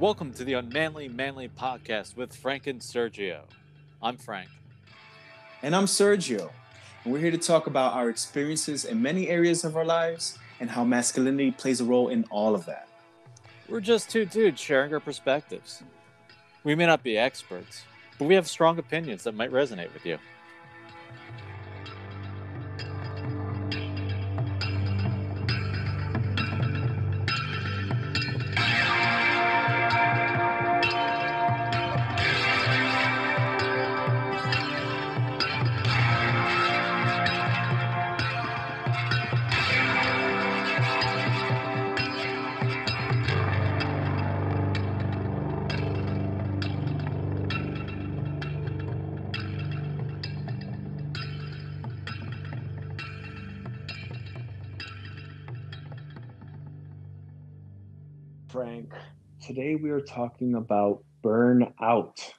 Welcome to the Unmanly Manly Podcast with Frank and Sergio. I'm Frank. And I'm Sergio. And we're here to talk about our experiences in many areas of our lives and how masculinity plays a role in all of that. We're just two dudes sharing our perspectives. We may not be experts, but we have strong opinions that might resonate with you. We are talking about burnout.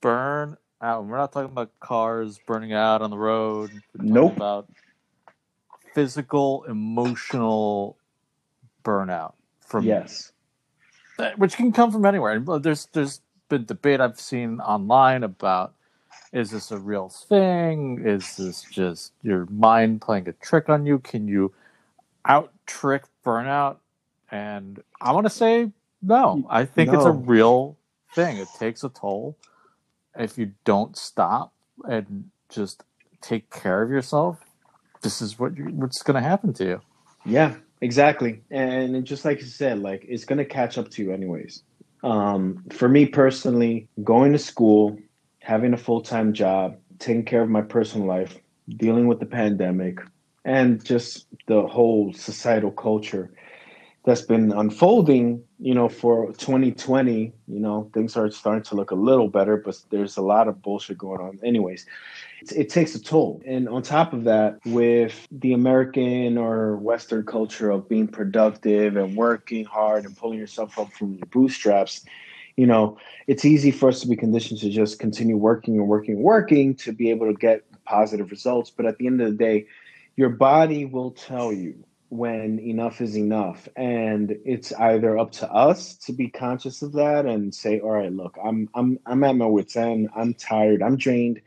Burn out. We're not talking about cars burning out on the road. We're Nope. about physical, emotional burnout from Yes. Eh, which can come from anywhere. There's there's been debate I've seen online about is this a real thing? Is this just your mind playing a trick on you? Can you out trick burnout? And I want to say no. I think it's a real thing. It takes a toll. If you don't stop and just take care of yourself, this is what you, what's going to happen to you. Yeah, exactly. And just like you said, like it's gonna catch up to you anyways. Um, for me personally, going to school, having a full time job, taking care of my personal life, dealing with the pandemic, and just the whole societal culture that's been unfolding, you know, for 2020, you know, things are starting to look a little better, but there's a lot of bullshit going on. Anyways, it, it takes a toll. And on top of that, with the American or Western culture of being productive and working hard and pulling yourself up from your bootstraps, you know, it's easy for us to be conditioned to just continue working and working and working to be able to get positive results. But at the end of the day, your body will tell you when enough is enough. And it's either up to us to be conscious of that and say all right look i'm i'm i'm at my wits end. I'm tired. I'm drained.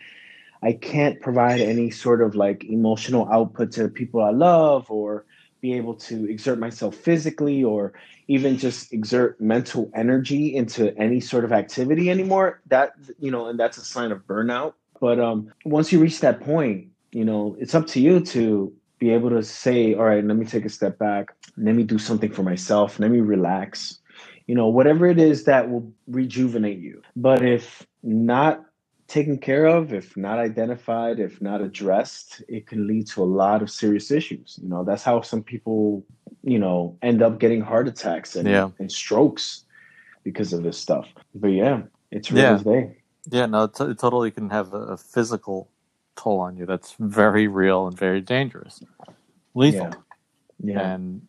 I can't provide any sort of like emotional output to the people i love or be able to exert myself physically or even just exert mental energy into any sort of activity anymore. That you know and that's a sign of burnout. But um once you reach that point you know it's up to you to be able to say, all right, let me take a step back. Let me do something for myself. Let me relax. You know, whatever it is that will rejuvenate you. But if not taken care of, if not identified, if not addressed, it can lead to a lot of serious issues. You know, that's how some people, you know, end up getting heart attacks and, Yeah. and strokes because of this stuff. But yeah, it's real Yeah. day. Yeah, no, it, t- it totally can have a, a physical toll on you. That's very real and very dangerous, lethal. Yeah. Yeah. And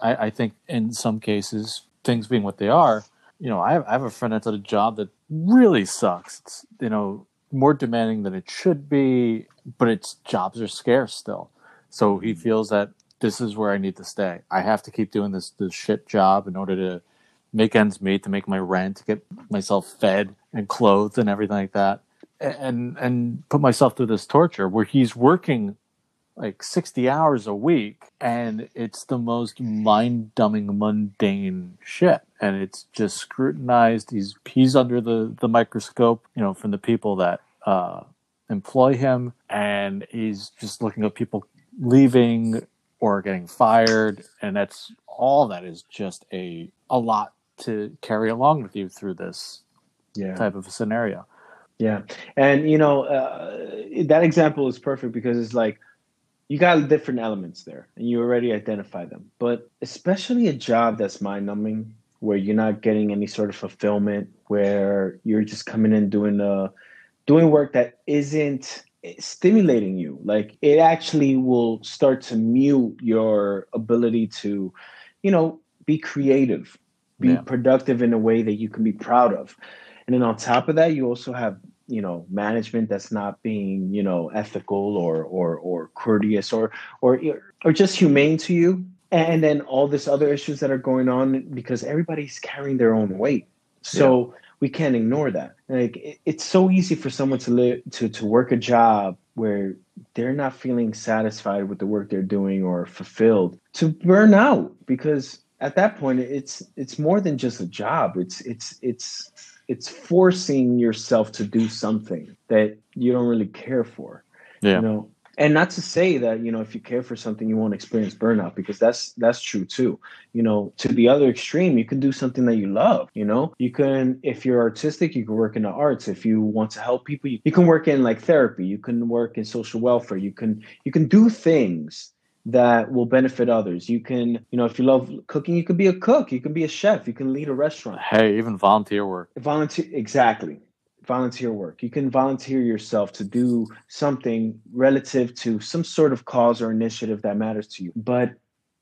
I, I think in some cases, things being what they are, you know, I have, I have a friend that's at a job that really sucks. It's, you know, more demanding than it should be, but its jobs are scarce still. So he mm-hmm. feels that this is where I need to stay. I have to keep doing this, this shit job in order to make ends meet, to make my rent, to get myself fed and clothed and everything like that. And, and put myself through this torture where he's working like 60 hours a week and it's the most mind-dumbing mundane shit. And it's just scrutinized. He's he's under the the microscope you know from the people that uh employ him. And he's just looking at people leaving or getting fired. And that's all that is just a a lot to carry along with you through this yeah. type of scenario Yeah, and you know uh, that example is perfect because it's like you got different elements there, and you already identify them. But especially a job that's mind numbing, where you're not getting any sort of fulfillment, where you're just coming in doing uh doing work that isn't stimulating you. Like it actually will start to mute your ability to, you know, be creative, be Yeah. productive in a way that you can be proud of. And then on top of that, you also have, you know, management that's not being, you know, ethical or or or courteous or or or just humane to you. And then all this other issues that are going on because everybody's carrying their own weight. So yeah. we can't ignore that. Like it, it's so easy for someone to live to to work a job where they're not feeling satisfied with the work they're doing or fulfilled to burn out because at that point it's it's more than just a job it's it's it's it's forcing yourself to do something that you don't really care for yeah. you know? And not to say that you know if you care for something you won't experience burnout because that's that's true too. You know to the other extreme you can do something that you love you know? You can if you're artistic you can work in the arts. If you want to help people you, you can work in like therapy. You can work in social welfare. You can you can do things that will benefit others. You can, you know, if you love cooking, you can be a cook, you can be a chef, you can lead a restaurant. Hey, even volunteer work. Volunteer exactly volunteer work. You can volunteer yourself to do something relative to some sort of cause or initiative that matters to you. But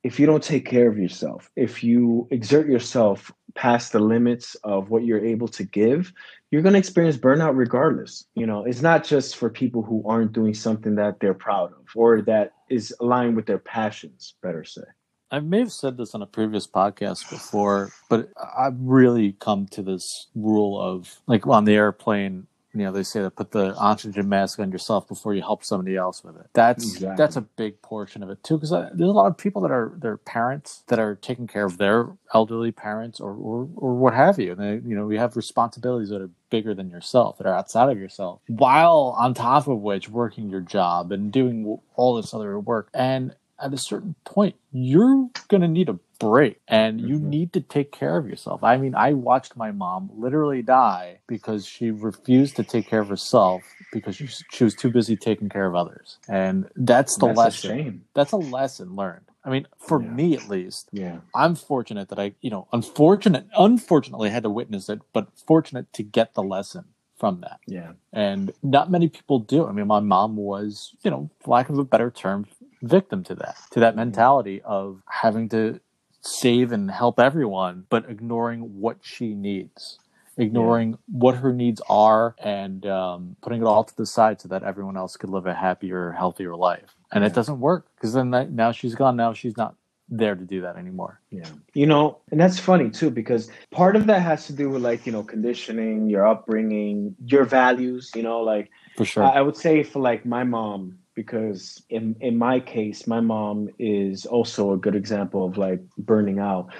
if you don't take care of yourself, if you exert yourself past the limits of what you're able to give, you're going to experience burnout regardless. You know, it's not just for people who aren't doing something that they're proud of or that is aligned with their passions, better say. I may have said this on a previous podcast before, but I've really come to this rule of like on the airplane, you know, they say to put the oxygen mask on yourself before you help somebody else with it. That's exactly. that's a big portion of it too, because uh, there's a lot of people that are their parents that are taking care of their elderly parents or or, or what have you. And they, you know, we have responsibilities that are bigger than yourself, that are outside of yourself, while on top of which working your job and doing all this other work. And at a certain point, you're going to need a break and you mm-hmm. need to take care of yourself. I mean, I watched my mom literally die because she refused to take care of herself because she, she was too busy taking care of others. And that's the that's lesson. That's a lesson learned. I mean, for yeah. me at least, yeah, I'm fortunate that I, you know, unfortunate, unfortunately, had to witness it, but fortunate to get the lesson from that. Yeah. And not many people do. I mean, my mom was, you know, for lack of a better term, victim to that, to that mm-hmm. mentality of having to save and help everyone, but ignoring what she needs, ignoring yeah. what her needs are, and um, putting it all to the side so that everyone else could live a happier, healthier life. And yeah. it doesn't work because then that, now she's gone. Now she's not there to do that anymore. Yeah. You know, and that's funny too, because part of that has to do with like, you know, conditioning, your upbringing, your values, you know, like for sure. I, I would say for like my mom, because in in my case, my mom is also a good example of like burning out.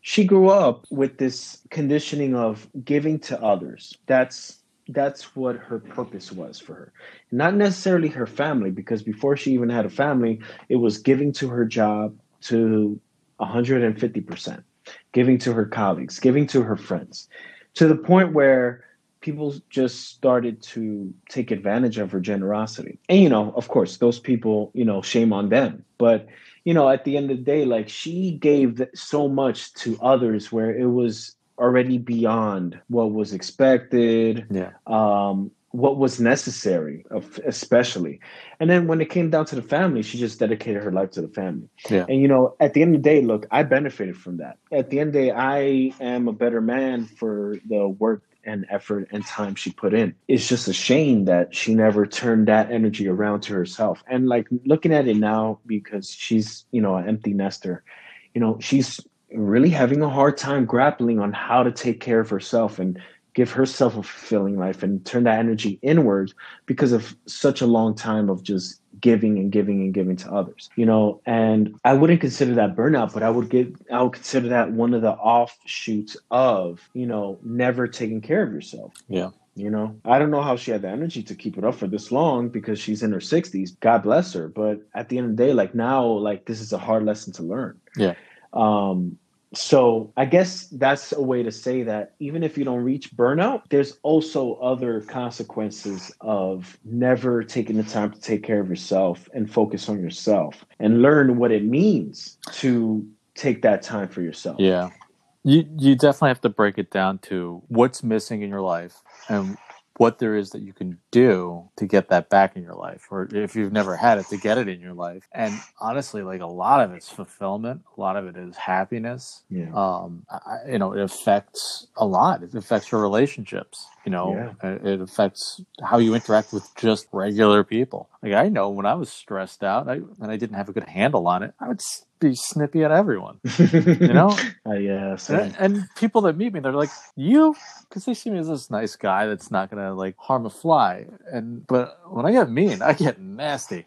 She grew up with this conditioning of giving to others. That's that's what her purpose was for her. Not necessarily her family, because before she even had a family, it was giving to her job to 150%, giving to her colleagues, giving to her friends, to the point where people just started to take advantage of her generosity. And, you know, of course, those people, you know, shame on them. But, you know, at the end of the day, like she gave so much to others where it was already beyond what was expected. Yeah. Um, what was necessary especially and then when it came down to the family she just dedicated her life to the family yeah. and you know at the end of the day look i benefited from that at the end of the day i am a better man for the work and effort and time she put in. It's just a shame that she never turned that energy around to herself. And like looking at it now, because she's, you know, an empty nester, you know, she's really having a hard time grappling on how to take care of herself and give herself a fulfilling life and turn that energy inward because of such a long time of just giving and giving and giving to others you know? And i wouldn't consider that burnout but i would get i would consider that one of the offshoots of you know never taking care of yourself. Yeah. You know? I don't know how she had the energy to keep it up for this long because she's in her 60s god bless her but at the end of the day like now like this is a hard lesson to learn. Yeah. Um so I guess that's a way to say that even if you don't reach burnout, there's also other consequences of never taking the time to take care of yourself and focus on yourself and learn what it means to take that time for yourself. Yeah. You you definitely have to break it down to what's missing in your life and what there is that you can do to get that back in your life or if you've never had it to get it in your life and honestly like a lot of it's fulfillment a lot of it is happiness yeah. um I, you know it affects a lot it affects your relationships you know yeah. it, it affects how you interact with just regular people like i know when i was stressed out I, and i didn't have a good handle on it i would be snippy at everyone. you know? Uh, yeah. And, and people that meet me, they're like, "You," because they see me as this nice guy that's not gonna like harm a fly. And but when I get mean, I get nasty.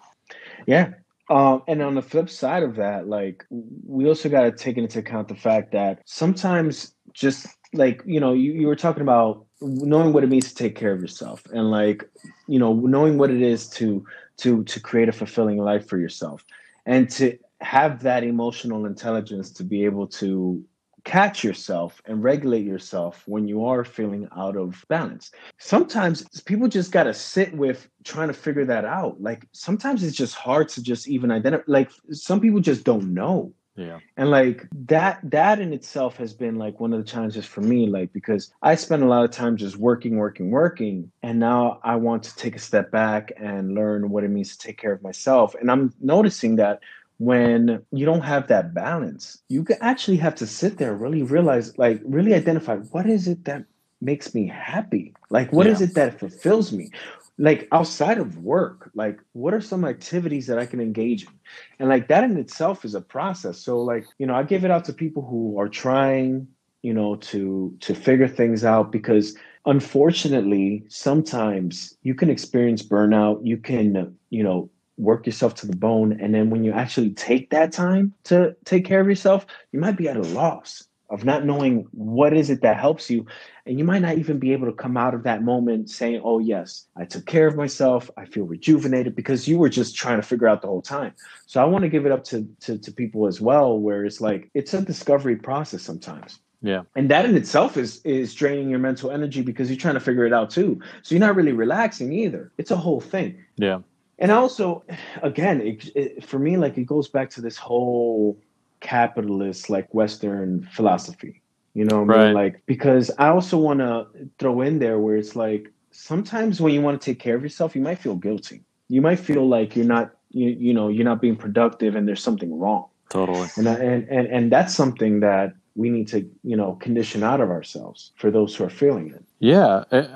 yeah. Um, and on the flip side of that, like we also got to take into account the fact that sometimes just like you know you, you were talking about knowing what it means to take care of yourself and like you know knowing what it is to to to create a fulfilling life for yourself and to have that emotional intelligence to be able to catch yourself and regulate yourself when you are feeling out of balance. Sometimes people just got to sit with trying to figure that out. Like sometimes it's just hard to just even identify like some people just don't know. Yeah. And like that that in itself has been like one of the challenges for me like because I spend a lot of time just working working working and now I want to take a step back and learn what it means to take care of myself and I'm noticing that when you don't have that balance, you can actually have to sit there, really realize, like, really identify what is it that makes me happy? Like, what is Yeah. it that fulfills me? Like, outside of work, like, what are some activities that I can engage in? And, like, that in itself is a process. So, like, you know, I give it out to people who are trying, you know, to to figure things out because unfortunately, sometimes you can experience burnout. You can, you know, work yourself to the bone. And then when you actually take that time to take care of yourself, you might be at a loss of not knowing what is it that helps you. And you might not even be able to come out of that moment saying, oh, yes, I took care of myself. I feel rejuvenated because you were just trying to figure out the whole time. So I want to give it up to, to, to people as well, where it's like, it's a discovery process sometimes Yeah. and that in itself is is draining your mental energy because you're trying to figure it out too so you're not really relaxing either it's a whole thing Yeah. And also again it, it, for me like it goes back to this whole capitalist like western philosophy you know what I mean? Like because i also want to throw in there where it's like sometimes when you want to take care of yourself you might feel guilty you might feel like you're not you, you know you're not being productive and there's something wrong Totally. and, I- and and and that's something that we need to you know condition out of ourselves for those who are feeling it Yeah. Eh,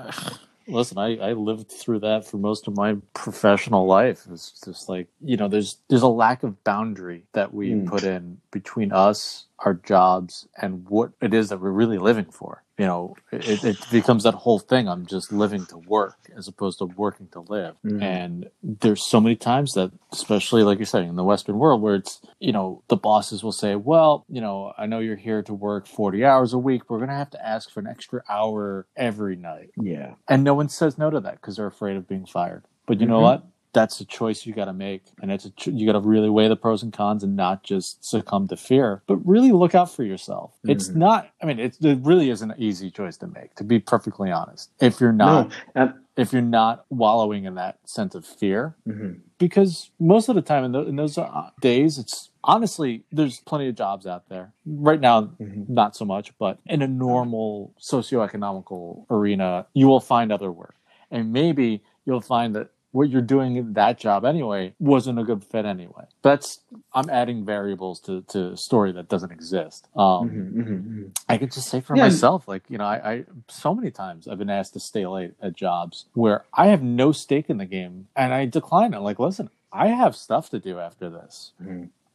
listen, I, I lived through that for most of my professional life. It's just like, you know, there's there's a lack of boundary that we Mm. put in between us, our jobs, and what it is that we're really living for. You know, it, it becomes that whole thing. I'm just living to work as opposed to working to live. Mhm. And there's so many times that, especially like you're saying, in the Western world, where it's, you know, the bosses will say, well, you know, I know you're here to work 40 hours a week. We're going to have to ask for an extra hour every night. yeah And no one says no to that because they're afraid of being fired. But you know Mhm. what? That's a choice you got to make, and it's a ch- you got to really weigh the pros and cons and not just succumb to fear, but really look out for yourself. It's Mhm. not. I mean, it's, it really is an easy choice to make, to be perfectly honest. If you're not, no um, if you're not wallowing in that sense of fear, mhm. because most of the time in, tho- in those uh, days, it's honestly there's plenty of jobs out there right now Mhm. not so much, but in a normal socioeconomical arena, you will find other work. And maybe you'll find that what you're doing in that job anyway wasn't a good fit anyway. That's I'm adding variables to, to a story that doesn't exist. Um, Mhm, mhm, mhm. I could just say for Yeah. myself, like, you know, I, I so many times I've been asked to stay late at jobs where I have no stake in the game and I decline it. Like, listen, I have stuff to do after this.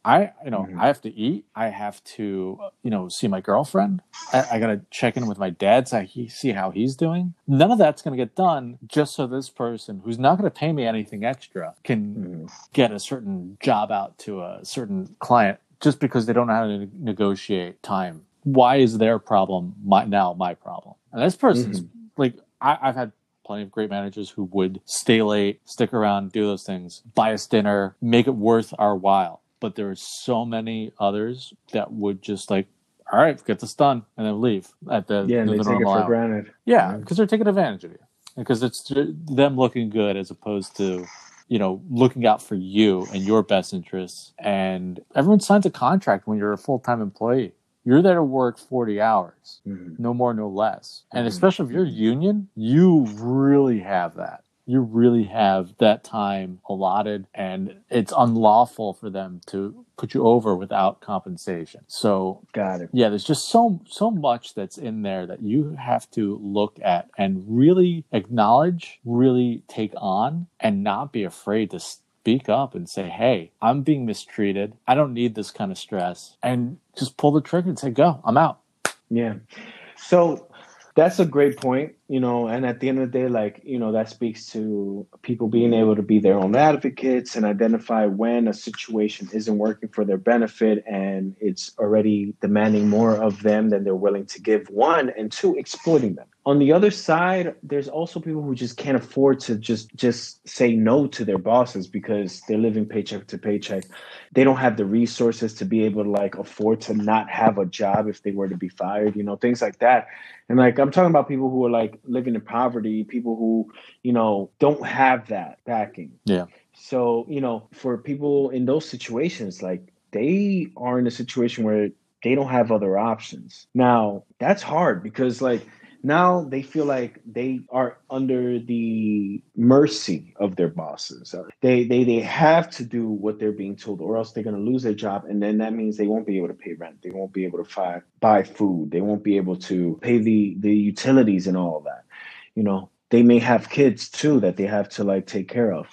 I, you know, Mhm. I have to eat. I have to, you know, see my girlfriend. I, I got to check in with my dad, so he see how he's doing. None of that's going to get done just so this person, who's not going to pay me anything extra, can Mhm. get a certain job out to a certain client just because they don't know how to negotiate time. Why is their problem my, now my problem? And this person's like, I, I've had plenty of great managers who would stay late, stick around, do those things, buy us dinner, make it worth our while. But there are so many others that would just like, all right, get this done, and then leave at the, yeah and the they take it for hour. granted Yeah, because they're taking advantage of you. Because it's them looking good as opposed to, you know, looking out for you and your best interests. And everyone signs a contract when you're a full time employee. You're there to work 40 hours, Mhm. no more, no less. And Mhm. especially if you're union, you really have that. You really have that time allotted, and it's unlawful for them to put you over without compensation. So got it yeah there's just so so much that's in there that you have to look at and really acknowledge really take on and not be afraid to speak up and say, hey, I'm being mistreated. I don't need this kind of stress. And just pull the trigger and say, go, I'm out. Yeah. So that's a great point, you know, and at the end of the day, like, you know, that speaks to people being able to be their own advocates and identify when a situation isn't working for their benefit and it's already demanding more of them than they're willing to give, one, and two, exploiting them on the other side there's also people who just can't afford to just just say no to their bosses because they're living paycheck to paycheck. They don't have the resources to be able to like afford to not have a job if they were to be fired you know things like that. And like i'm talking about people who are like living in poverty people who you know don't have that backing. Yeah. So you know for people in those situations like they are in a situation where they don't have other options. Now that's hard because like now they feel like they are under the mercy of their bosses. Uh, they they they have to do what they're being told, or else they're going to lose their job, and then that means they won't be able to pay rent. They won't be able to buy buy food. They won't be able to pay the the utilities and all that. You know, they may have kids too that they have to like take care of.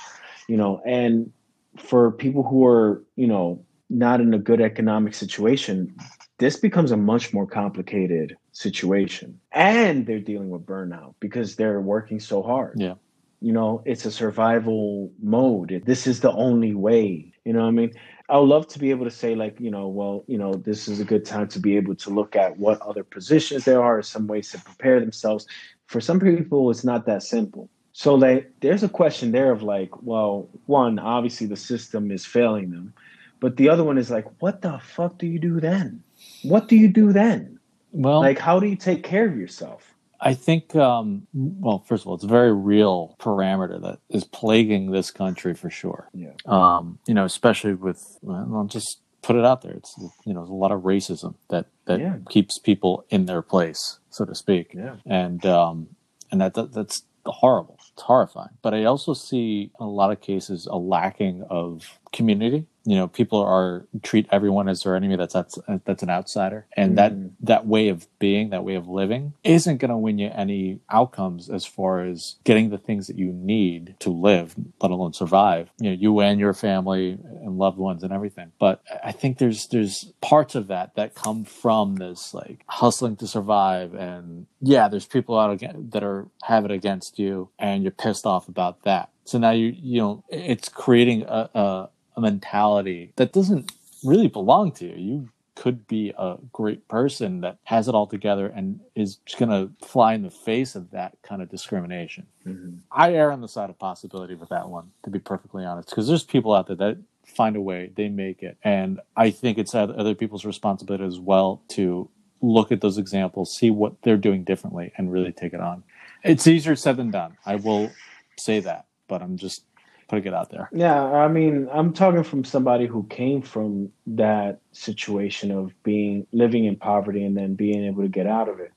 You know, and for people who are you know not in a good economic situation, this becomes a much more complicated situation. And they're dealing with burnout because they're working so hard. Yeah. You know, it's a survival mode. This is the only way. You know what I mean? I would love to be able to say, like, you know, well, you know, this is a good time to be able to look at what other positions there are, some ways to prepare themselves. For some people, it's not that simple. So, like, there's a question there of like, well, one, obviously the system is failing them, but the other one is like, what the fuck do you do then? what do you do then? Well, like, how do you take care of yourself? I think, um, well, first of all, it's a very real parameter that is plaguing this country for sure. Yeah. Um, you know, especially with, well, I'll just put it out there. It's, you know, there's a lot of racism that, that yeah. keeps people in their place, so to speak. Yeah. And, um, and that, that that's horrible. It's horrifying. But I also see in a lot of cases a lacking of community you know people are treat everyone as their enemy that's that's, that's an outsider. And mm. that that way of being that way of living isn't going to win you any outcomes as far as getting the things that you need to live let alone survive. You know you and your family and loved ones and everything. But i think there's there's parts of that that come from this like hustling to survive. And yeah there's people out again that are have it against you and you're pissed off about that. So now you you know it's creating a, a a mentality that doesn't really belong to you. You could be a great person that has it all together and is just going to fly in the face of that kind of discrimination. Mm-hmm. I err on the side of possibility with that one, to be perfectly honest, because there's people out there that find a way, they make it. And I think it's other people's responsibility as well to look at those examples, see what they're doing differently, and really take it on. It's easier said than done. I will say that, but I'm just putting it out there. Yeah, I mean, I'm talking from somebody who came from that situation of being living in poverty and then being able to get out of it.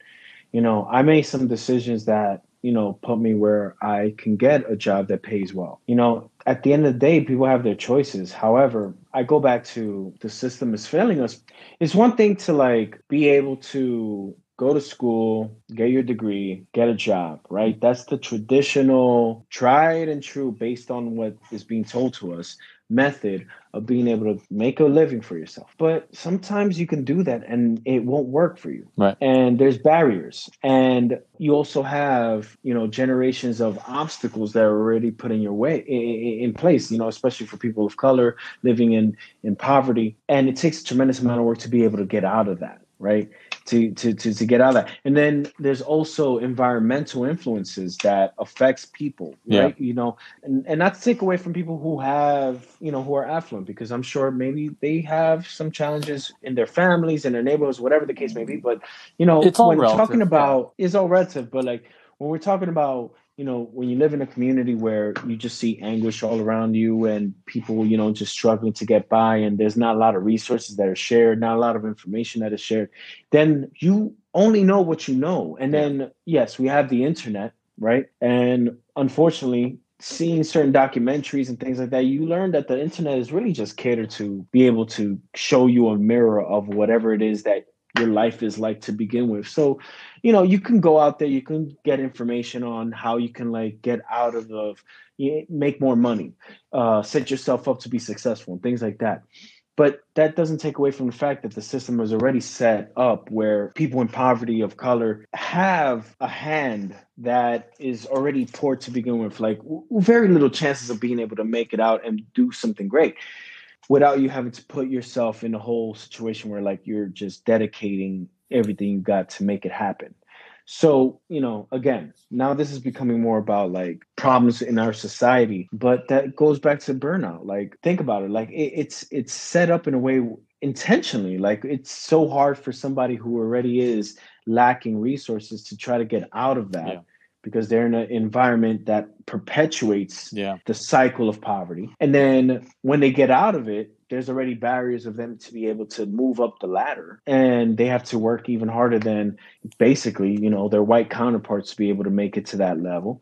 You know, I made some decisions that you know put me where I can get a job that pays well. You know, at the end of the day, people have their choices. However, I go back to the system is failing us. It's one thing to like be able to go to school, get your degree, get a job, right? That's the traditional, tried and true, based on what is being told to us, method of being able to make a living for yourself. But sometimes you can do that and it won't work for you. Right. And there's barriers. And you also have, you know, generations of obstacles that are already put in your way in, in place, you know, especially for people of color living in in poverty. And it takes a tremendous amount of work to be able to get out of that right? To, to to to get out of that. And then there's also environmental influences that affects people, right? Yeah. You know, and, and not to take away from people who have, you know, who are affluent, because I'm sure maybe they have some challenges in their families, in their neighborhoods, whatever the case may be. But you know, it's when relative, talking about yeah. is all relative, but like when we're talking about you know, when you live in a community where you just see anguish all around you and people, you know, just struggling to get by and there's not a lot of resources that are shared, not a lot of information that is shared, then you only know what you know. And then, yes, we have the internet, right? And unfortunately, seeing certain documentaries and things like that, you learn that the internet is really just catered to be able to show you a mirror of whatever it is that your life is like to begin with. So, you know, you can go out there, you can get information on how you can like get out of the make more money, uh, set yourself up to be successful, and things like that. But that doesn't take away from the fact that the system is already set up where people in poverty of color have a hand that is already poor to begin with, like very little chances of being able to make it out and do something great without you having to put yourself in a whole situation where like you're just dedicating everything you got to make it happen. So, you know, again, now this is becoming more about like problems in our society, but that goes back to burnout. Like, think about it. Like, it, it's it's set up in a way intentionally. Like, it's so hard for somebody who already is lacking resources to try to get out of that. Yeah because they're in an environment that perpetuates yeah. the cycle of poverty. And then when they get out of it, there's already barriers of them to be able to move up the ladder and they have to work even harder than basically you know their white counterparts to be able to make it to that level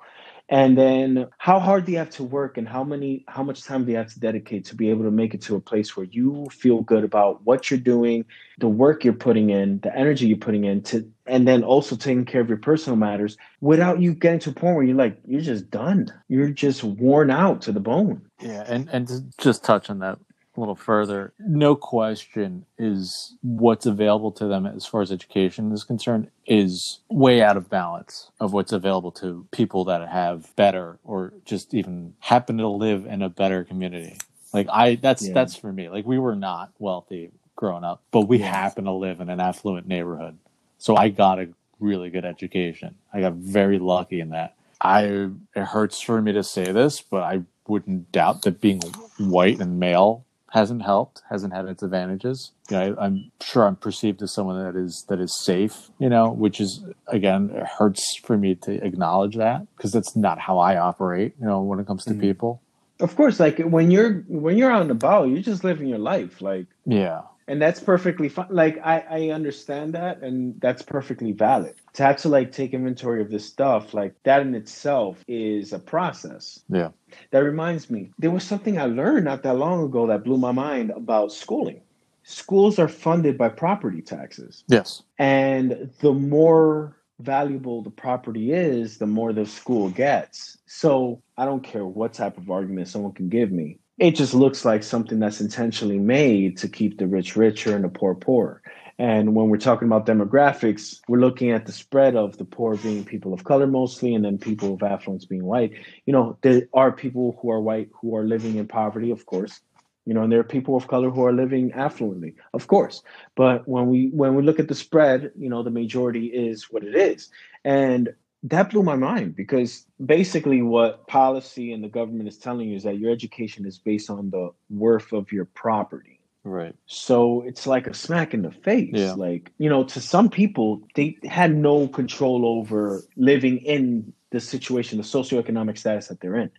and then how hard do you have to work and how many how much time do you have to dedicate to be able to make it to a place where you feel good about what you're doing the work you're putting in the energy you're putting in to and then also taking care of your personal matters without you getting to a point where you're like you're just done. You're just worn out to the bone. Yeah and and just touch on that a little further, no question is what's available to them as far as education is concerned is way out of balance of what's available to people that have better or just even happen to live in a better community. Like I that's yeah. that's for me. Like we were not wealthy growing up, but we happen to live in an affluent neighborhood. So I got a really good education. I got very lucky in that. I it hurts for me to say this, but I wouldn't doubt that being white and male hasn't helped, hasn't had its advantages. You know, I, am sure I'm perceived as someone that is that is safe. You know, which is again it hurts for me to acknowledge that because that's not how I operate. You know, when it comes to mm-hmm. people. Of course, like when you're when you're out and about, you're just living your life. Like yeah, and that's perfectly fine like I, I understand that and that's perfectly valid. To have to like take inventory of this stuff like that in itself is a process. Yeah. That reminds me there was something i learned not that long ago that blew my mind about schooling. Schools are funded by property taxes. Yes. And the more valuable the property is the more the school gets. So i don't care what type of argument someone can give me it just looks like something that's intentionally made to keep the rich richer and the poor poor. And when we're talking about demographics, we're looking at the spread of the poor being people of color mostly, and then people of affluence being white. You know, there are people who are white who are living in poverty, of course. You know, and there are people of color who are living affluently, of course. But when we when we look at the spread, you know, the majority is what it is. And that blew my mind because basically what policy and the government is telling you is that your education is based on the worth of your property. Right. So it's like a smack in the face. Yeah. like you know to some people they had no control over living in the situation the socioeconomic status that they're in.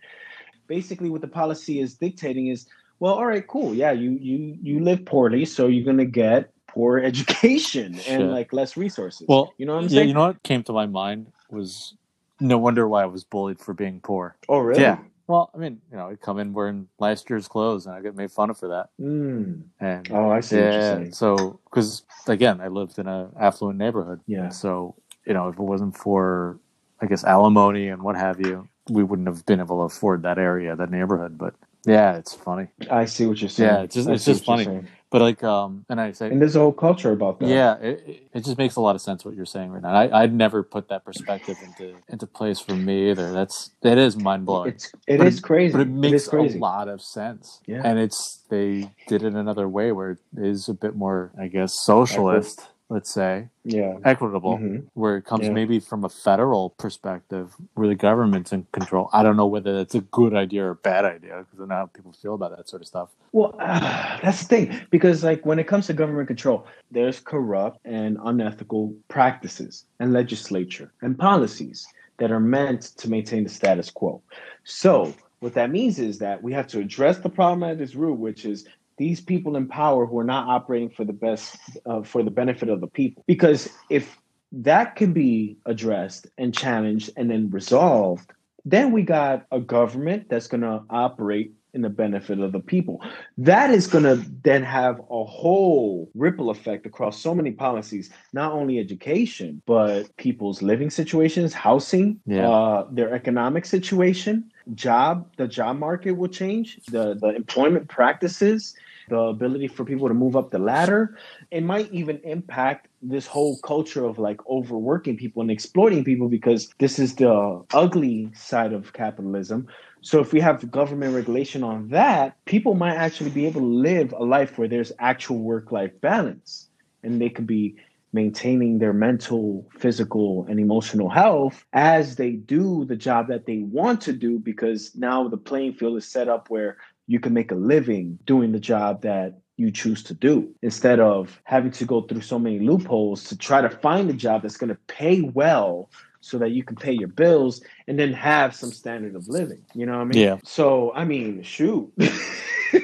Basically what the policy is dictating is well all right cool. Yeah you you you live poorly so you're going to get poor education and like less resources. Well you know what i'm yeah, saying? you know what came to my mind was no wonder why I was bullied for being poor. Oh, really? Yeah. Well, I mean, you know, I come in wearing last year's clothes, and I get made fun of for that. Mm. And oh, I see. Yeah. So, because again, I lived in an affluent neighborhood. Yeah. So, you know, if it wasn't for, I guess, alimony and what have you, we wouldn't have been able to afford that area, that neighborhood. But yeah, it's funny. I see what you're saying. Yeah, it's just it's just funny. But like, um, and I say, and there's a whole culture about that. Yeah, it, it just makes a lot of sense what you're saying right now. I, I'd never put that perspective into into place for me either. That's that is mind blowing. It's it is it, crazy, but it makes it a lot of sense. Yeah, and it's they did it another way where it is a bit more, I guess, socialist let's say, yeah, equitable, mm-hmm. where it comes yeah. maybe from a federal perspective, where the government's in control. I don't know whether that's a good idea or a bad idea because I know how people feel about that sort of stuff. Well, uh, that's the thing because like when it comes to government control, there's corrupt and unethical practices and legislature and policies that are meant to maintain the status quo. So what that means is that we have to address the problem at its root, which is these people in power who are not operating for the best uh, for the benefit of the people because if that can be addressed and challenged and then resolved then we got a government that's going to operate in the benefit of the people. That is going to then have a whole ripple effect across so many policies, not only education, but people's living situations, housing, Yeah. uh, their economic situation, job, the job market will change, the, the employment practices, the ability for people to move up the ladder. It might even impact this whole culture of like overworking people and exploiting people because this is the ugly side of capitalism. So if we have government regulation on that, people might actually be able to live a life where there's actual work-life balance and they could be maintaining their mental, physical, and emotional health as they do the job that they want to do because now the playing field is set up where you can make a living doing the job that you choose to do instead of having to go through so many loopholes to try to find a job that's going to pay well so that you can pay your bills and then have some standard of living. You know what I mean? Yeah. So, I mean, shoot.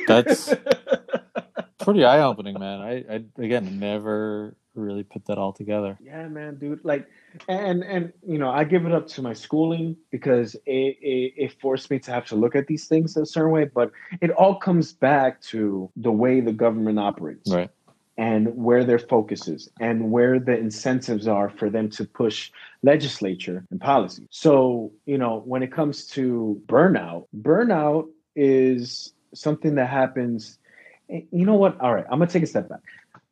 That's pretty eye opening, man. I, I again never really put that all together. Yeah, man, dude. Like, and and you know, I give it up to my schooling because it, it it forced me to have to look at these things a certain way. But it all comes back to the way the government operates, Right. and where their focus is, and where the incentives are for them to push legislature and policy. So, you know, when it comes to burnout, burnout is something that happens. Eh, you know what? All right, I'm gonna take a step back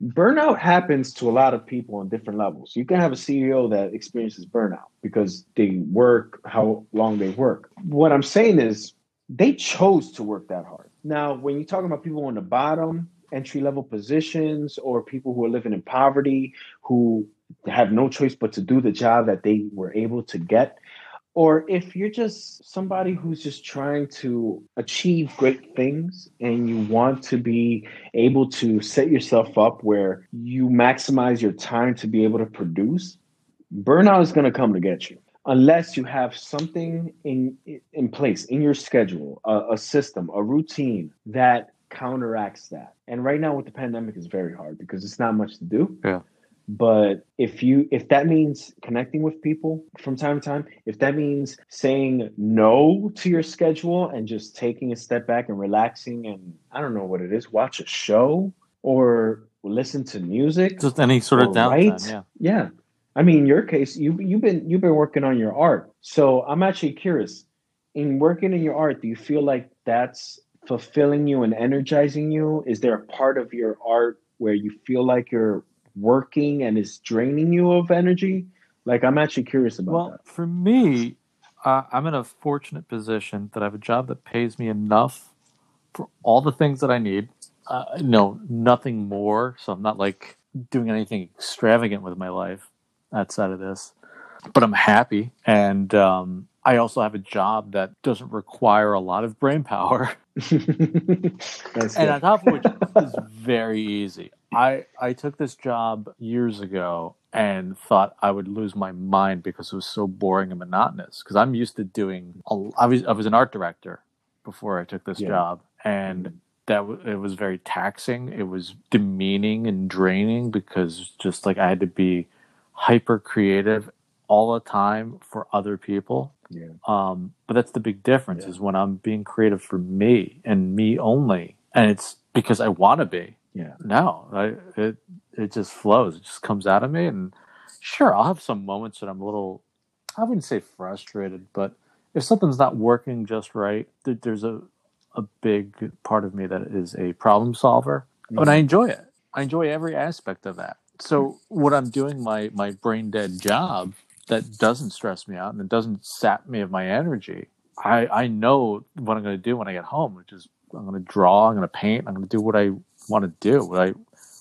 burnout happens to a lot of people on different levels. You can have a CEO that experiences burnout because they work how long they work. What I'm saying is they chose to work that hard. Now, when you're talking about people on the bottom, entry level positions, or people who are living in poverty, who have no choice but to do the job that they were able to get, or if you're just somebody who's just trying to achieve great things and you want to be able to set yourself up where you maximize your time to be able to produce, burnout is going to come to get you unless you have something in in place in your schedule, a, a system, a routine that counteracts that. And right now with the pandemic is very hard because it's not much to do. Yeah. But if you if that means connecting with people from time to time, if that means saying no to your schedule and just taking a step back and relaxing and I don't know what it is, watch a show or listen to music. Just any sort of downtime. Yeah. Yeah. I mean, in your case, you you've been you've been working on your art. So I'm actually curious. In working in your art, do you feel like that's fulfilling you and energizing you? Is there a part of your art where you feel like you're working and is draining you of energy? Like I'm actually curious about Well, for me, uh, I'm in a fortunate position that I have a job that pays me enough for all the things that I need. Uh, no, nothing more. So I'm not like doing anything extravagant with my life outside of this. But I'm happy, and um, I also have a job that doesn't require a lot of brain power. and on top of which is very easy. I I took this job years ago and thought I would lose my mind because it was so boring and monotonous. Because I'm used to doing. A, I was I was an art director before I took this Yeah. job, and that w- it was very taxing. It was demeaning and draining because just like I had to be hyper creative all the time for other people. Yeah. Um, but that's the big difference Yeah. is when I'm being creative for me and me only, and it's because I want to be. Yeah. No, I, it it just flows. It just comes out of me, and sure, I'll have some moments that I'm a little, I wouldn't say frustrated, but if something's not working just right, th- there's a a big part of me that is a problem solver, but I mm-hmm. enjoy it. I enjoy every aspect of that. So when I'm doing my my brain dead job that doesn't stress me out and it doesn't sap me of my energy, I I know what I'm going to do when I get home, which is I'm going to draw, I'm going to paint, I'm going to do what I want to do, I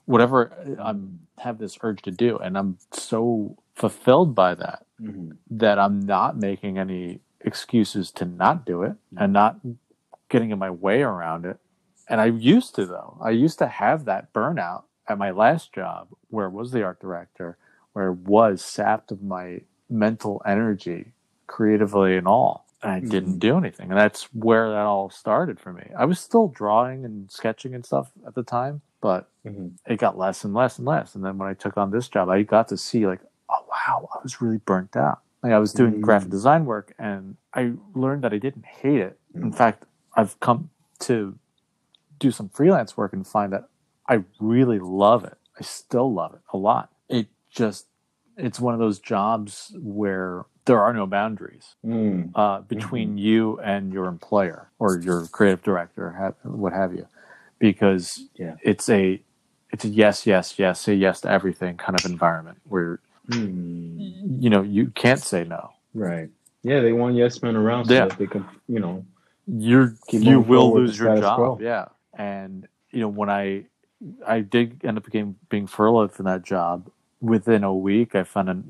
whatever I'm have this urge to do, and I'm so fulfilled by that Mhm. that I'm not making any excuses to not do it and not getting in my way around it. And I used to though. I used to have that burnout at my last job where I was the art director, where it was sapped of my mental energy, creatively and all. I didn't Mhm. do anything. And that's where that all started for me. I was still drawing and sketching and stuff at the time, but Mhm. it got less and less and less. And then when I took on this job, I got to see like, oh wow, I was really burnt out. Like I was doing Mm. graphic design work and I learned that I didn't hate it. In Mm. fact, I've come to do some freelance work and find that I really love it. I still love it a lot. It just it's one of those jobs where there are no boundaries Mm. uh, between you and your employer or your creative director, what have you, because Yeah. it's a it's a yes, yes, yes, say yes to everything kind of environment where Mm. you know you can't say no. Right. Yeah, they want yes men around so Yeah. that they can, you know. You're you will lose your job. quo. Yeah, and you know when I I did end up being being furloughed from that job. Within a week, I found a,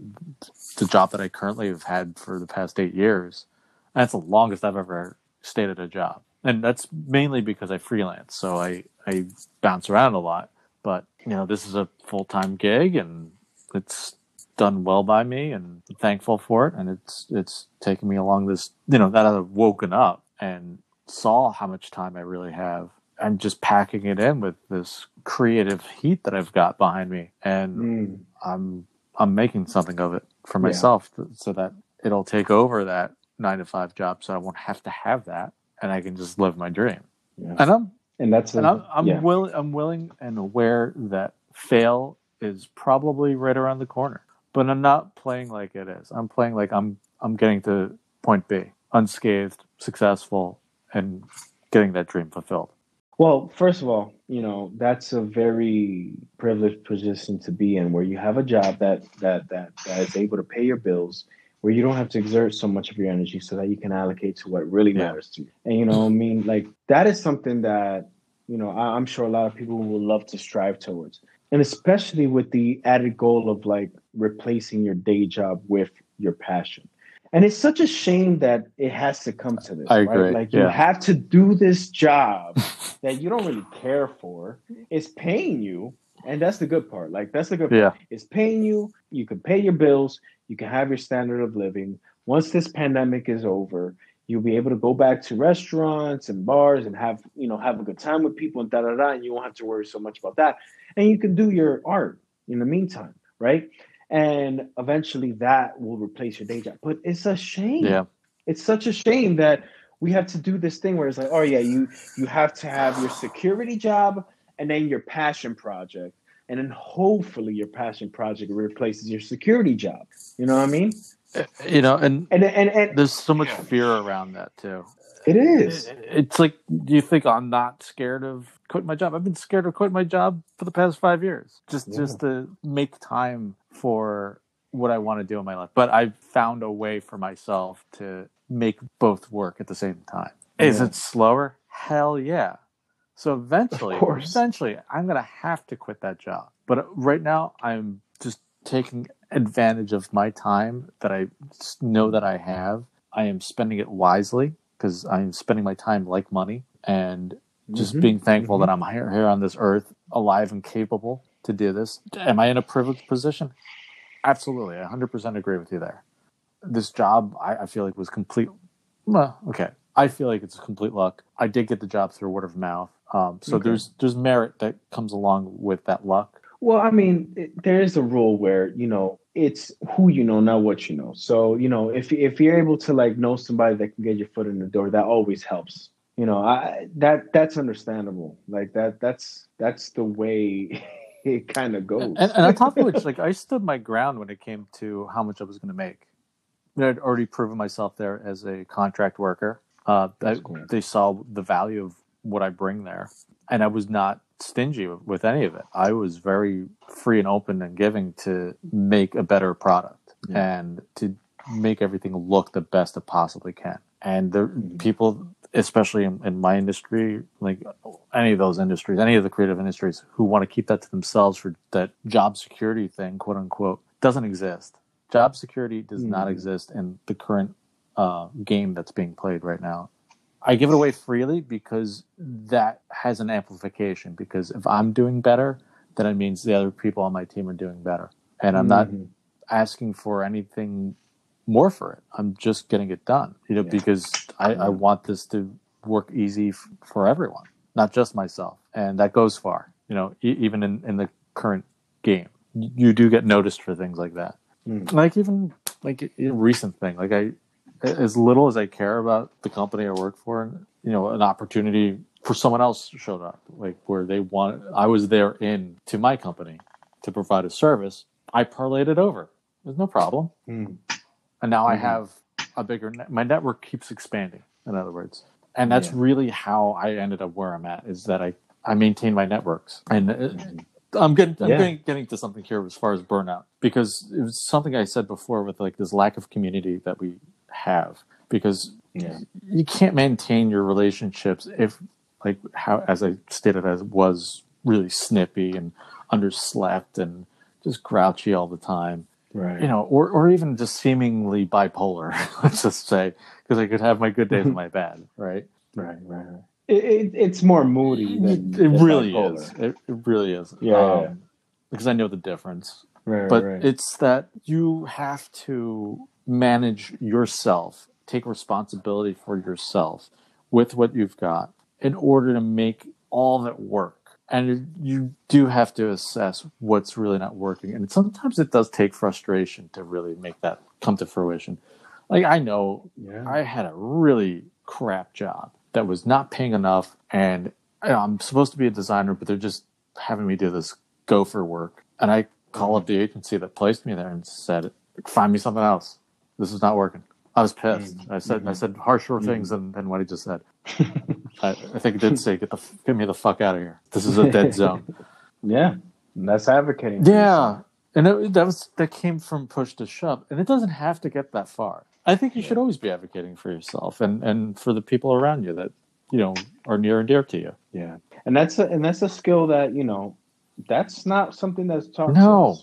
the job that I currently have had for the past eight years. That's the longest I've ever stayed at a job, and that's mainly because I freelance, so I I bounce around a lot. But you know, this is a full time gig, and it's done well by me, and I'm thankful for it. And it's it's taken me along this, you know, that I've woken up and saw how much time I really have. I'm just packing it in with this creative heat that I've got behind me, and Mm. I'm I'm making something of it for Yeah. myself th- so that it'll take over that nine to five job, so I won't have to have that, and I can just live my dream. Yeah. And I'm And that's and I'm I'm yeah. willing I'm willing and aware that fail is probably right around the corner, but I'm not playing like it is. I'm playing like I'm I'm getting to point B, unscathed, successful, and getting that dream fulfilled. Well, first of all, you know that's a very privileged position to be in, where you have a job that that that that is able to pay your bills, where you don't have to exert so much of your energy, so that you can allocate to what really Yeah. matters to you. And you know, I mean, like that is something that you know I, I'm sure a lot of people will love to strive towards, and especially with the added goal of like replacing your day job with your passion. And it's such a shame that it has to come to this. I right? agree, Like you have to do this job that you don't really care for. It's paying you, and that's the good part. Like that's the good part. Yeah, It's paying you. You can pay your bills. You can have your standard of living. Once this pandemic is over, you'll be able to go back to restaurants and bars and have you know have a good time with people and da da da. And you won't have to worry so much about that. And you can do your art in the meantime, right? And eventually that will replace your day job. But it's a shame yeah, it's such a shame that we have to do this thing where it's like, oh yeah, you you have to have your security job and then your passion project, and then hopefully your passion project replaces your security job. You know what I mean? Uh, you know, and And and and there's so much fear around that too. It is. It's like, do you think I'm not scared of quitting my job? I've been scared of quitting my job for the past five years, just Yeah. just to make time for what I want to do in my life. But I've found a way for myself to make both work at the same time. Is it slower? Hell yeah. So eventually, eventually, I'm gonna have to quit that job. But right now, I'm just taking advantage of my time that I know that I have. I am spending it wisely because I'm spending my time like money and just Mhm. being thankful Mhm. that I'm here, here on this earth, alive and capable to do this. Am I in a privileged position? Absolutely. I 100% agree with you there. This job, I, I feel like was complete. Well, okay. I feel like it's complete luck. I did get the job through word of mouth. Um, so Okay. there's there's merit that comes along with that luck. Well, I mean, it, there is a rule where you know it's who you know, not what you know. So you know, if if you're able to like know somebody that can get your foot in the door, that always helps. You know, I that that's understandable. Like that that's that's the way it kind of goes. And, and on top of which, like I stood my ground when it came to how much I was going to make. I'd already proven myself there as a contract worker. Uh, I- cool. They saw the value of what I bring there, and I was not stingy with any of it. I was very free and open and giving to make a better product Yeah. and to make everything look the best it possibly can. And the Mhm. people, especially in, in my industry, like any of those industries, any of the creative industries, who want to keep that to themselves for that job security thing, quote unquote, doesn't exist. Job security does not Mhm. exist in the current uh, game that's being played right now. I give it away freely because that has an amplification. Because if I'm doing better, then it means the other people on my team are doing better, and I'm not Mhm. asking for anything more for it. I'm just getting it done, you know, Yeah. because I, I want this to work easy f- for everyone, not just myself. And that goes far, you know, e- even in, in the current game, you do get noticed for things like that. Mm. Like even like a recent thing, like I, as little as I care about the company I work for, you know, an opportunity for someone else showed up, like where they want, I was there in to my company to provide a service. I parlayed it over. There's no problem. Mm. And now I Mhm. have a bigger, net. my network keeps expanding, in other words. And that's Yeah. really how I ended up where I'm at is that I, I maintain my networks. And uh, I'm getting, I'm Yeah. getting, getting to something here as far as burnout because it was something I said before with like this lack of community that we have because Yeah. you can't maintain your relationships if like how as i stated as was really snippy and underslept and just grouchy all the time Right. you know or, or even just seemingly bipolar let's just say because i could have my good days and my bad right Right. Right. right. It, it, it's more moody. Than, it really bipolar. is it, it really is Yeah, Um, yeah. because i know the difference Right. but right. it's that you have to manage yourself take responsibility for yourself with what you've got in order to make all that work and you do have to assess what's really not working and sometimes it does take frustration to really make that come to fruition like i know yeah. I had a really crap job that was not paying enough, and you know, I'm supposed to be a designer, but they're just having me do this gopher work. And I call mm-hmm. up the agency that placed me there and said, "Find me something else. This is not working." I was pissed. Mm-hmm. I said, I mm-hmm. said harsher mm-hmm. things than, than what he just said. I, I think it did say, "Get the get me the fuck out of here. This is a dead zone." yeah. And that's advocating. Yeah, and it, that was that came from push to shove, and it doesn't have to get that far. I think you should always be advocating for yourself and and for the people around you that you know are near and dear to you. Yeah, and that's a, and that's a skill that you know, that's not something that's taught. No.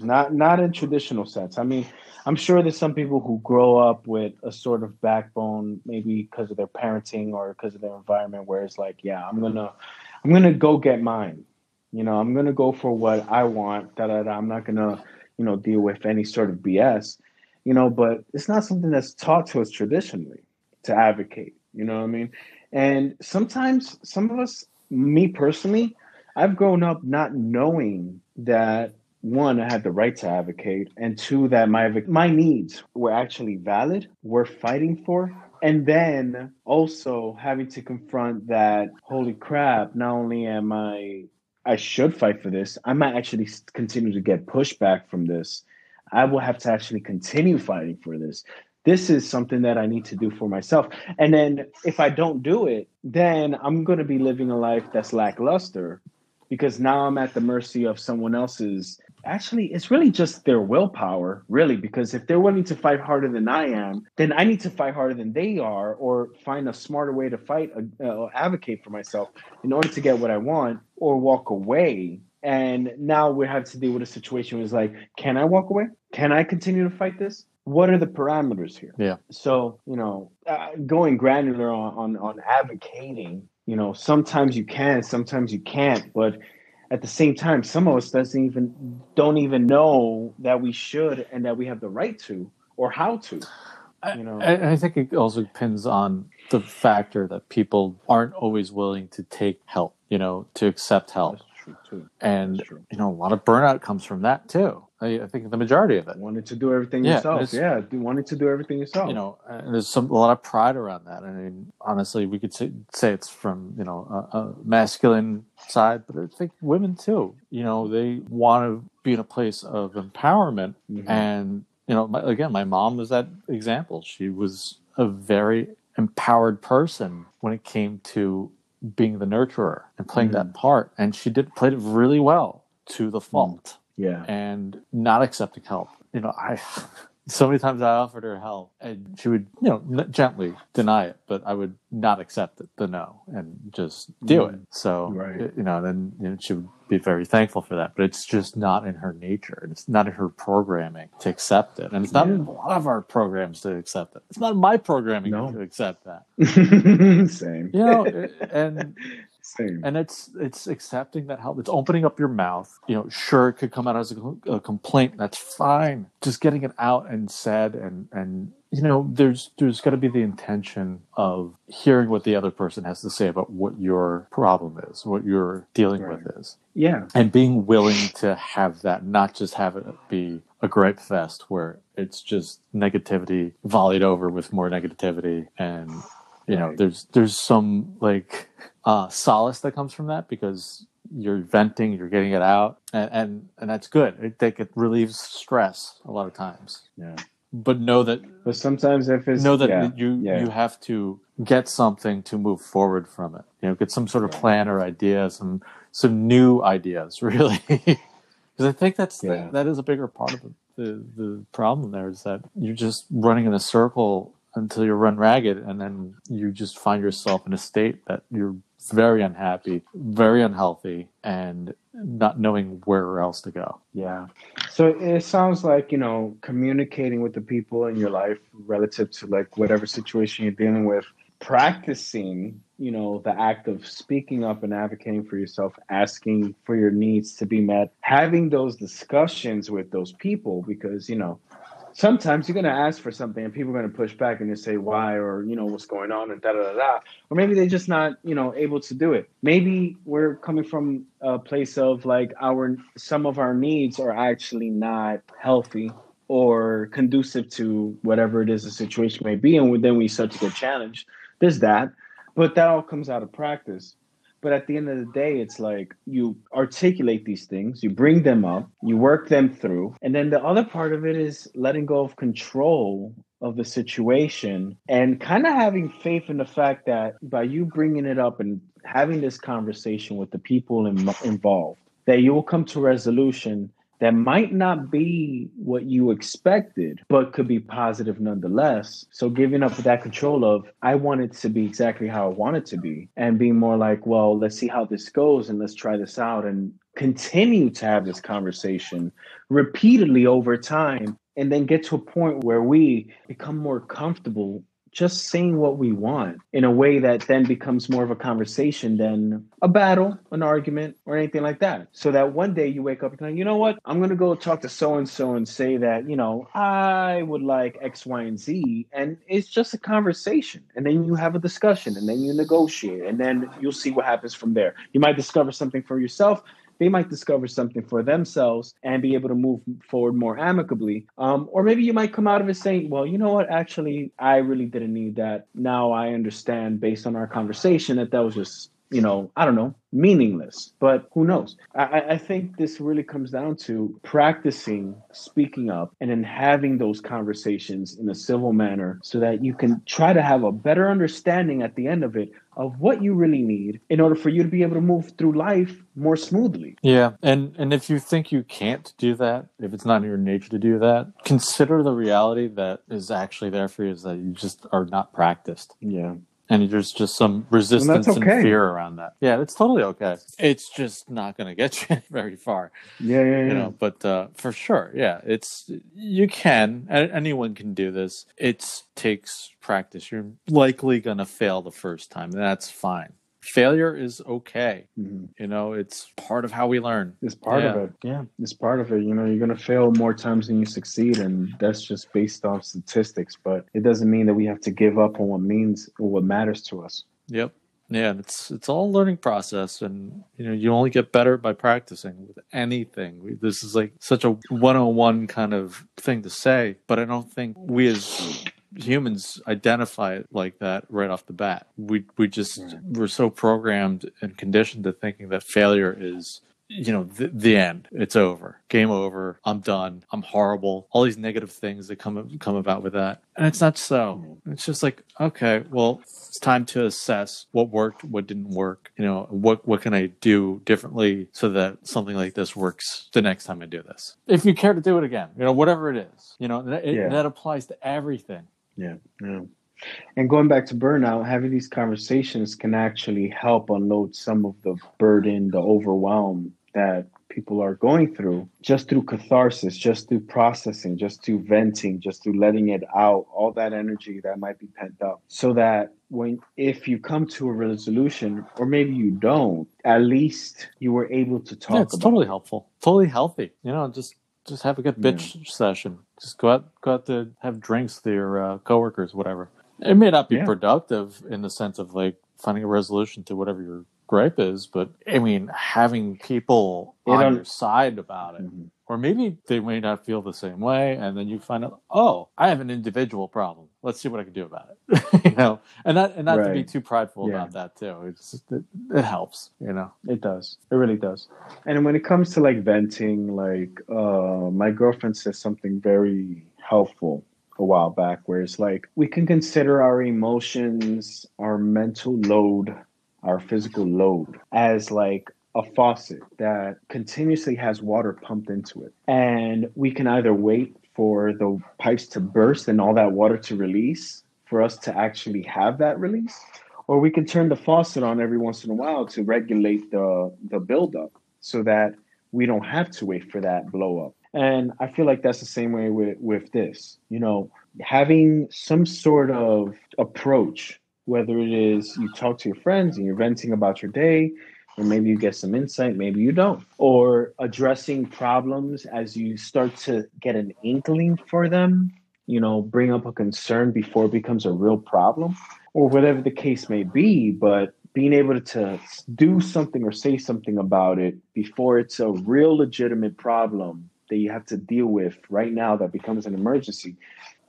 not not in traditional sense. I mean, I'm sure there's some people who grow up with a sort of backbone, maybe because of their parenting or because of their environment, where it's like, yeah, I'm gonna, I'm gonna go get mine. You know, I'm gonna go for what I want. Da da da. I'm not gonna, you know, deal with any sort of BS. You know, but it's not something that's taught to us traditionally to advocate. You know what I mean? And sometimes some of us, me personally, I've grown up not knowing that one, I had the right to advocate, and two, that my my needs were actually valid, were fighting for, and then also having to confront that, holy crap! Not only am I, I should fight for this, I might actually continue to get pushback from this. I will have to actually continue fighting for this. This is something that I need to do for myself. And then if I don't do it, then I'm going to be living a life that's lackluster because now I'm at the mercy of someone else's. Actually, it's really just their willpower, really, because if they're willing to fight harder than I am, then I need to fight harder than they are or find a smarter way to fight, uh, or advocate for myself in order to get what I want or walk away. And now we have to deal with a situation where it's like, can I walk away? Can I continue to fight this? What are the parameters here? Yeah. So, you know, uh, going granular on, on, on advocating, you know, sometimes you can, sometimes you can't, but at the same time, some of us doesn't even don't even know that we should and that we have the right to or how to. You know, I, I think it also depends on the factor that people aren't always willing to take help, you know, to accept help, true too. and true. you know, a lot of burnout comes from that too. I, I think the majority of it. Wanted to do everything Yeah, yourself. Yeah, wanted to do everything yourself. you know, and there's some a lot of pride around that. I mean, honestly, we could say, say it's from you know a, a masculine side, but I think women too. You know, they want to be in a place of empowerment, Mhm. and you know, my, again, my mom was that example. She was a very empowered person when it came to being the nurturer and playing that mm. part, and she did played it really well to the mm. fault yeah. and not accepting help. You know, I so many times I offered her help, and she would, you know, n- gently deny it, but I would not accept it, the no, and just do mm. it. So, Right. you know, then you know, she would be very thankful for that. But it's just not in her nature, and it's not in her programming to accept it, and it's not in a lot of our programs to accept it. It's not in my programming No. to accept that. Same. You know, and Same. and it's it's accepting that help it's opening up your mouth you know sure it could come out as a, a complaint that's fine just getting it out and said and and you know there's there's got to be the intention of hearing what the other person has to say about what your problem is what you're dealing Right. with is yeah. and being willing to have that not just have it be a gripe fest where it's just negativity volleyed over with more negativity and you know Right. there's there's some like uh solace that comes from that because you're venting you're getting it out and and, and that's good it, think it relieves stress a lot of times Yeah. but know that But sometimes if it's know that yeah, you yeah. you have to get something to move forward from it you know get some sort of plan or idea some some new ideas really because i think that's the- Yeah. that is a bigger part of the, the the problem there is that you're just running in a circle until you run ragged and then you just find yourself in a state that you're very unhappy very unhealthy and not knowing where else to go Yeah. So it sounds like, you know, communicating with the people in your life relative to like whatever situation you're dealing with, practicing, you know, the act of speaking up and advocating for yourself, asking for your needs to be met, having those discussions with those people because, you know, sometimes you're going to ask for something and people are going to push back and they say why or you know what's going on and da da da or maybe they're just not you know able to do it. Maybe we're coming from a place of like our some of our needs are actually not healthy or conducive to whatever it is the situation may be. And then we start to get challenged. There's that. But that all comes out of practice but at the end of the day, it's like you articulate these things, you bring them up, you work them through. And then the other part of it is letting go of control of the situation and kind of having faith in the fact that by you bringing it up and having this conversation with the people in, involved, that you will come to resolution that might not be what you expected, but could be positive nonetheless. So giving up that control of, I want it to be exactly how I want it to be, and being more like, well, let's see how this goes and let's try this out and continue to have this conversation repeatedly over time, and then get to a point where we become more comfortable just saying what we want in a way that then becomes more of a conversation than a battle, an argument, or anything like that. So that one day you wake up and think, you know what? I'm going to go talk to so and so and say that, you know, I would like X, Y, and Z. And it's just a conversation. And then you have a discussion and then you negotiate and then you'll see what happens from there. You might discover something for yourself they might discover something for themselves and be able to move forward more amicably. Um, or maybe you might come out of it saying, well, you know what? Actually, I really didn't need that. Now I understand based on our conversation that that was just, you know, I don't know, meaningless. But who knows? I, I think this really comes down to practicing speaking up and then having those conversations in a civil manner so that you can try to have a better understanding at the end of it of what you really need in order for you to be able to move through life more smoothly. Yeah, and and if you think you can't do that, if it's not in your nature to do that, consider the reality that is actually there for you is that you just are not practiced, Yeah. And there's just some resistance okay. and fear around that. Yeah, it's totally okay. It's just not going to get you very far, Yeah, yeah, yeah. you know. But uh, for sure, yeah, it's you can. Anyone can do this. It takes practice. You're likely going to fail the first time, and that's fine. Failure is okay. Mhm. You know, it's part of how we learn. It's part of it. Yeah, it's part of it. You know, you're gonna fail more times than you succeed, and that's just based off statistics. But it doesn't mean that we have to give up on what means or what matters to us. Yep. Yeah, and it's it's all a learning process, and you know you only get better by practicing with anything. This is like such a one-on-one kind of thing to say, but I don't think we as humans identify it like that right off the bat. We we just Yeah. we're so programmed and conditioned to thinking that failure is you know the, the end. It's over. Game over. I'm done. I'm horrible. All these negative things that come come about with that. And it's not so. Hmm. It's just like okay well it's time to assess what worked what didn't work. You know what what can i do differently so that something like this works the next time i do this? If you care to do it again you know whatever it is you know that, it, Yeah. that applies to everything Yeah, yeah. And going back to burnout, having these conversations can actually help unload some of the burden, the overwhelm that people are going through just through catharsis, just through processing, just through venting, just through letting it out, all that energy that might be pent up. So that when if you come to a resolution or maybe you don't, at least you were able to talk yeah, it's totally it. helpful totally healthy you know just just have a good Yeah. bitch session just go out go out to have drinks with your uh, coworkers whatever it may not be Yeah. productive in the sense of like finding a resolution to whatever your gripe is but i mean having people on your side about it Mhm. or maybe they may not feel the same way and then you find out oh i have an individual problem let's see what I can do about it. you know, and not and not to be too prideful Yeah. about that too. It's just, it, it helps. You know. It does. It really does. And when it comes to like venting, like uh my girlfriend says something very helpful a while back where it's like we can consider our emotions, our mental load, our physical load as like a faucet that continuously has water pumped into it. And we can either wait for the pipes to burst and all that water to release for us to actually have that release or we can turn the faucet on every once in a while to regulate the the buildup so that we don't have to wait for that blow up. And I feel like that's the same way with with this. You know, having some sort of approach, whether it is you talk to your friends and you're venting about your day, or maybe you get some insight, maybe you don't, or addressing problems as you start to get an inkling for them. You know, bring up a concern before it becomes a real problem or whatever the case may be, but being able to do something or say something about it before it's a real legitimate problem that you have to deal with right now that becomes an emergency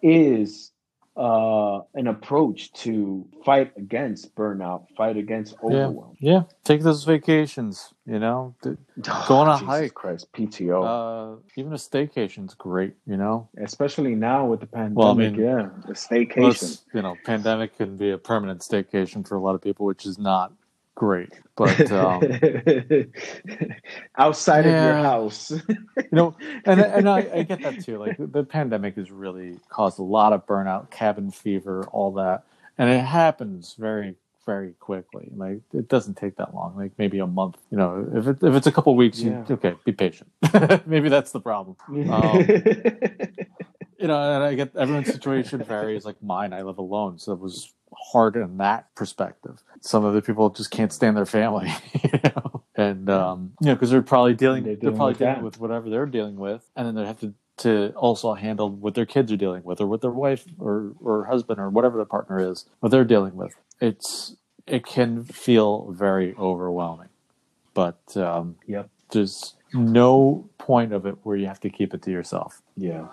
is uh, an approach to fight against burnout, fight against overwhelm. Yeah, take those vacations. You know, Th- Go on a Jesus hike. Christ, PTO, uh, even a staycation's great. You know, especially now with the pandemic. Well, I mean, yeah, the staycation. Unless, you know, pandemic can be a permanent staycation for a lot of people, which is not great. But um, outside of your house. you know, and and I, I get that too. Like the pandemic has really caused a lot of burnout, cabin fever, all that, and it happens very very quickly. Like it doesn't take that long. Like maybe a month. You know, if it, if it's a couple weeks, Yeah. you okay, be patient. maybe that's the problem. You know, and I get everyone's situation varies. Like mine, I live alone, so it was hard in that perspective. Some other people just can't stand their family, you know, and um, you know, because they're probably dealing, They're they're, probably with dealing that. with whatever they're dealing with, and then they have to to also handle what their kids are dealing with, or what their wife or or husband or whatever their partner is, what they're dealing with. It's it can feel very overwhelming, but um, Yep. there's no point of it where you have to keep it to yourself. Yeah.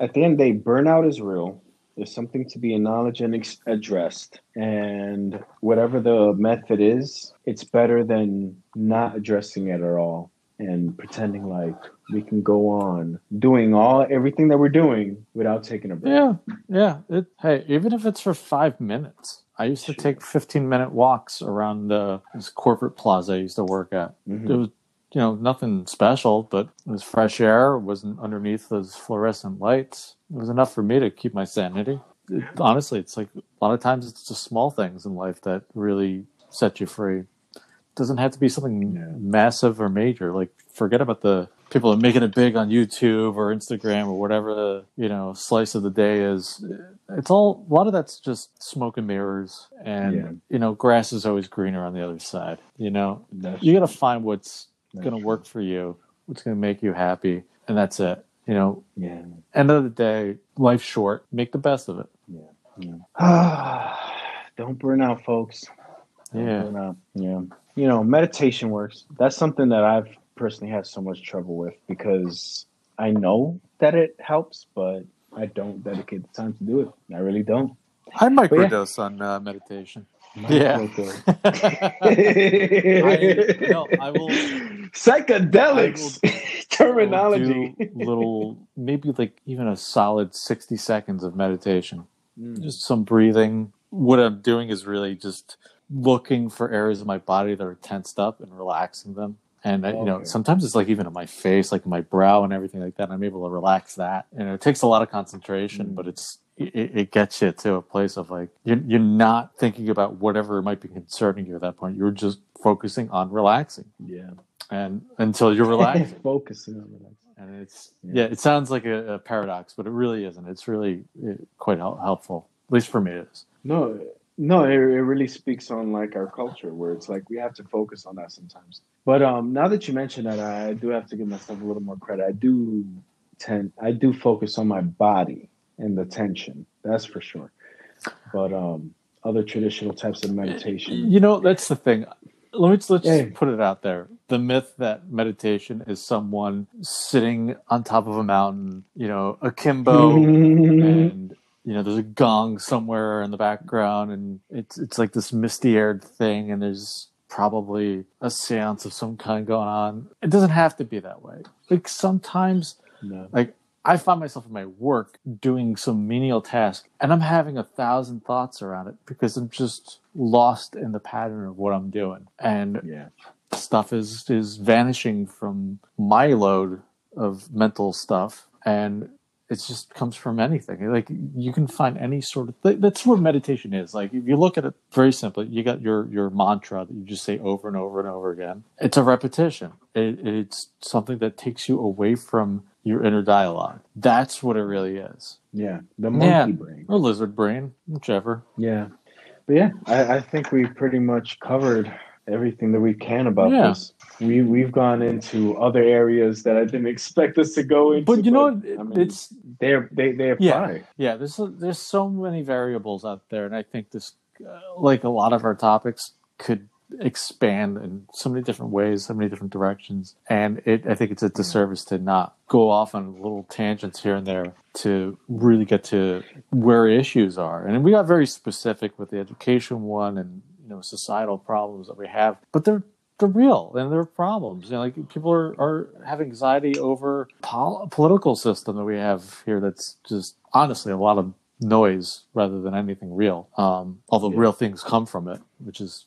At the end of the day, burnout is real. There's something to be acknowledged and ex- addressed. And whatever the method is, it's better than not addressing it at all and pretending like we can go on doing all everything that we're doing without taking a break. Yeah, yeah. It, hey, even if it's for five minutes, I used to Sure. take fifteen minute walks around uh, this corporate plaza I used to work at. Mhm. It was, you know, nothing special, but it was fresh air. Wasn't underneath those fluorescent lights. It was enough for me to keep my sanity. It, honestly, it's like a lot of times it's just small things in life that really set you free. It doesn't have to be something Yeah. massive or major. Like forget about the people that are making it big on YouTube or Instagram or whatever the you know slice of the day is. It's all a lot of that's just smoke and mirrors, and Yeah. you know grass is always greener on the other side. You know That's- you got to find what's going to work for you, what's going to make you happy, and that's it. You know, Yeah. end of the day, life's short. Make the best of it. Don't burn out, folks. Don't Yeah. burn out. Yeah. You know, meditation works. That's something that I've personally had so much trouble with because I know that it helps, but I don't dedicate the time to do it. I really don't. I yeah. microdose on uh, meditation. Yeah. I, no, I will. Psychedelics terminology. I will do little, maybe like even a solid sixty seconds of meditation. Mm. Just some breathing. What I'm doing is really just looking for areas of my body that are tensed up and relaxing them. And I, you know, sometimes it's like even in my face, like my brow and everything like that. I'm able to relax that, and it takes a lot of concentration, Mm. but it's it, it gets you to a place of like you're, you're not thinking about whatever might be concerning you at that point. You're just focusing on relaxing, Yeah. and until you're relaxing, Focusing on relaxing. and it's Yeah. yeah, it sounds like a, a paradox, but it really isn't. It's really uh, quite hel- helpful. At least for me, it is. No, no, it, it really speaks on like our culture where it's like we have to focus on that sometimes. But um, now that you mention that, I, do have to give myself a little more credit. I do tend, I do focus on my body and the tension. That's for sure. But um, other traditional types of meditation. You know, that's the thing. Let me let's just put it out there. The myth that meditation is someone sitting on top of a mountain, you know, akimbo, and you know there's a gong somewhere in the background and it's it's like this misty aired thing and there's probably a seance of some kind going on it doesn't have to be that way like sometimes No. like i find myself in my work doing some menial task and i'm having a thousand thoughts around it because i'm just lost in the pattern of what i'm doing and Yeah. stuff is is vanishing from my load of mental stuff and it just comes from anything like you can find any sort of th- that's what meditation is like if you look at it very simply you got your your mantra that you just say over and over and over again it's a repetition it, it's something that takes you away from your inner dialogue that's what it really is Yeah. The monkey Yeah. brain. or lizard brain whichever Yeah. But yeah, I, I think we pretty much covered everything that we can about Yeah. this. We we've gone into other areas that I didn't expect us to go into. but you know? I mean, it's they they they Yeah. apply. Yeah, there's there's so many variables out there, and I think this, uh, like a lot of our topics, could expand in so many different ways, so many different directions, and it I think it's a disservice to not go off on little tangents here and there to really get to where issues are. And we got very specific with the education one and know societal problems that we have, but they're they're real and they're problems. You know, like people are, are have anxiety over pol- political system that we have here. That's just honestly a lot of noise rather than anything real. Um, although Yeah. real things come from it, which is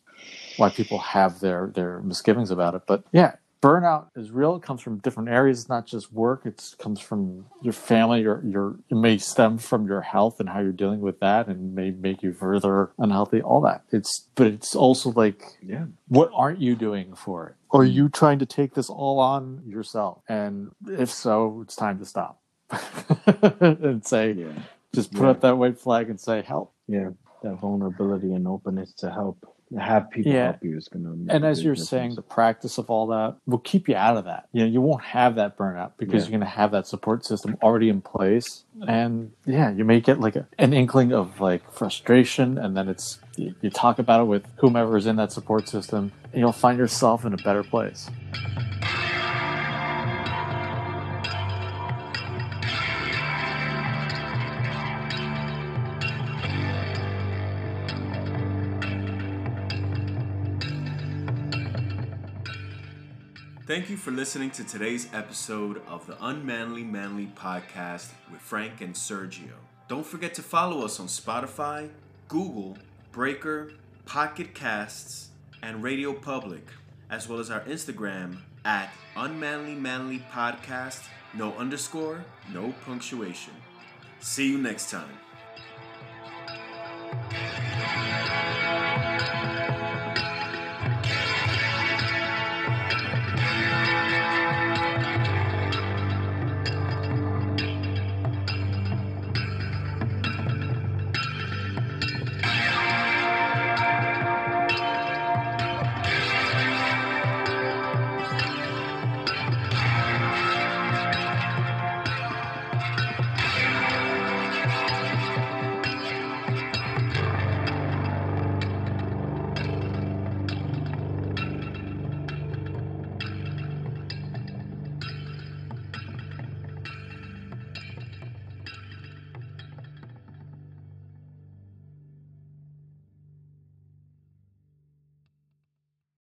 why people have their their misgivings about it. But yeah, burnout is real. It comes from different areas. It's not just work. It comes from your family. Your your it may stem from your health and how you're dealing with that, and may make you further unhealthy. All that. It's but it's also like Yeah. what aren't you doing for it? Are mm-hmm. you trying to take this all on yourself? And if so, it's time to stop and say, Yeah. just put Yeah. up that white flag and say, help. Yeah. That vulnerability and openness to help have people Yeah. help you is gonna And as you're difference. saying, the practice of all that will keep you out of that. You know, you won't have that burnout because Yeah. you're going to have that support system already in place. And yeah, you may get like a, an inkling of like frustration, and then it's you, you talk about it with whomever is in that support system, and you'll find yourself in a better place. Thank you for listening to today's episode of the Unmanly Manly podcast with Frank and Sergio. Don't forget to follow us on Spotify, Google, Breaker, Pocket Casts, and Radio Public, as well as our Instagram at Unmanly Manly Podcast, no underscore, no punctuation. See you next time.